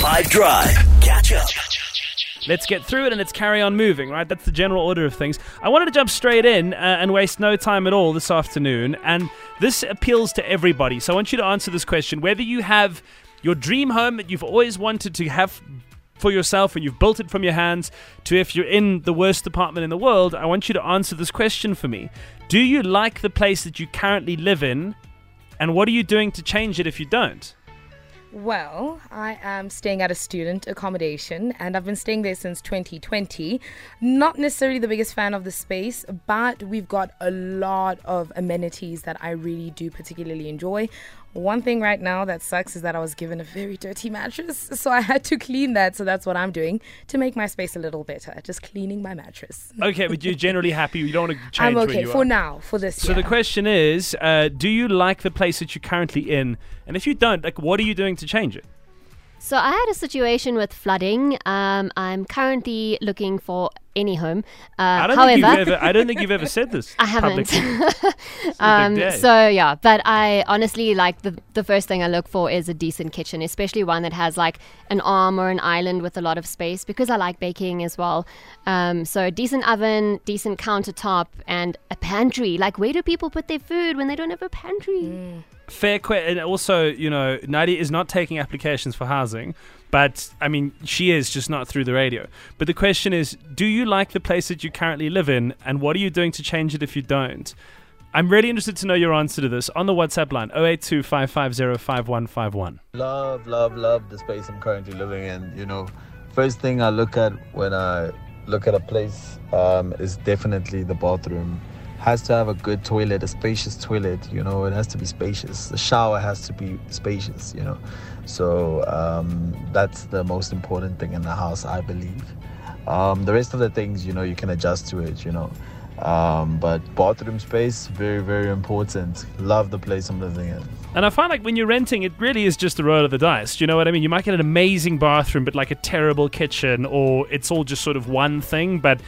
5 Drive. Catch up. Let's get through it and let's carry on moving, right? That's the general order of things. I wanted to jump straight in uh, and waste no time at all this afternoon. And this appeals to everybody. So I want you to answer this question whether you have your dream home that you've always wanted to have for yourself and you've built it from your hands to if you're in the worst apartment in the world, I want you to answer this question for me. Do you like the place that you currently live in? And what are you doing to change it if you don't? Well, I am staying at a student accommodation and I've been staying there since 2020. Not necessarily the biggest fan of the space, but we've got a lot of amenities that I really do particularly enjoy. One thing right now that sucks is that I was given a very dirty mattress, so I had to clean that. So that's what I'm doing to make my space a little better, just cleaning my mattress. Okay, but you're generally happy. You don't want to change I'm okay for are. now, for this So year. the question is, uh, do you like the place that you're currently in? And if you don't, like, what are you doing to change it? So I had a situation with flooding. Um, I'm currently looking for any home. Uh, I don't however, think you've ever. I don't think you've ever said this. I haven't. um, so yeah, but I honestly like the the first thing I look for is a decent kitchen, especially one that has like an arm or an island with a lot of space because I like baking as well. Um, so a decent oven, decent countertop, and a pantry. Like where do people put their food when they don't have a pantry? Fair question. And also, you know, Nadia is not taking applications for housing, but I mean, she is just not through the radio. But the question is, do you like the place that you currently live in, and what are you doing to change it if you don't? I'm really interested to know your answer to this on the WhatsApp line 082 550 5151. love, love, love the space I'm currently living in. You know, first thing I look at when I look at a place um, is definitely the bathroom. Has to have a good toilet, a spacious toilet. You know, it has to be spacious. The shower has to be spacious. You know, so um, that's the most important thing in the house, I believe. Um, the rest of the things, you know, you can adjust to it. You know. Um, but bathroom space, very, very important. Love the place I'm living in. And I find like when you're renting, it really is just a roll of the dice. Do you know what I mean? You might get an amazing bathroom, but like a terrible kitchen, or it's all just sort of one thing, but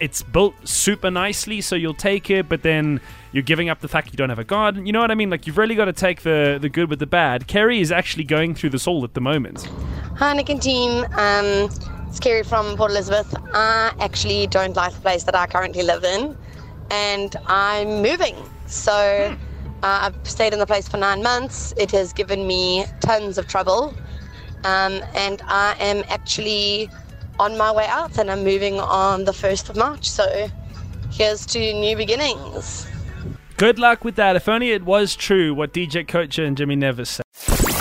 it's built super nicely, so you'll take it, but then you're giving up the fact you don't have a garden. You know what I mean? Like you've really got to take the the good with the bad. Kerry is actually going through this all at the moment. Hi, Nick and team. Um, it's Kerry from Port Elizabeth. I actually don't like the place that I currently live in, and I'm moving. So uh, I've stayed in the place for nine months. It has given me tons of trouble, um, and I am actually on my way out, and I'm moving on the 1st of March. So here's to new beginnings. Good luck with that. If only it was true what DJ Kocha and Jimmy Nevis said.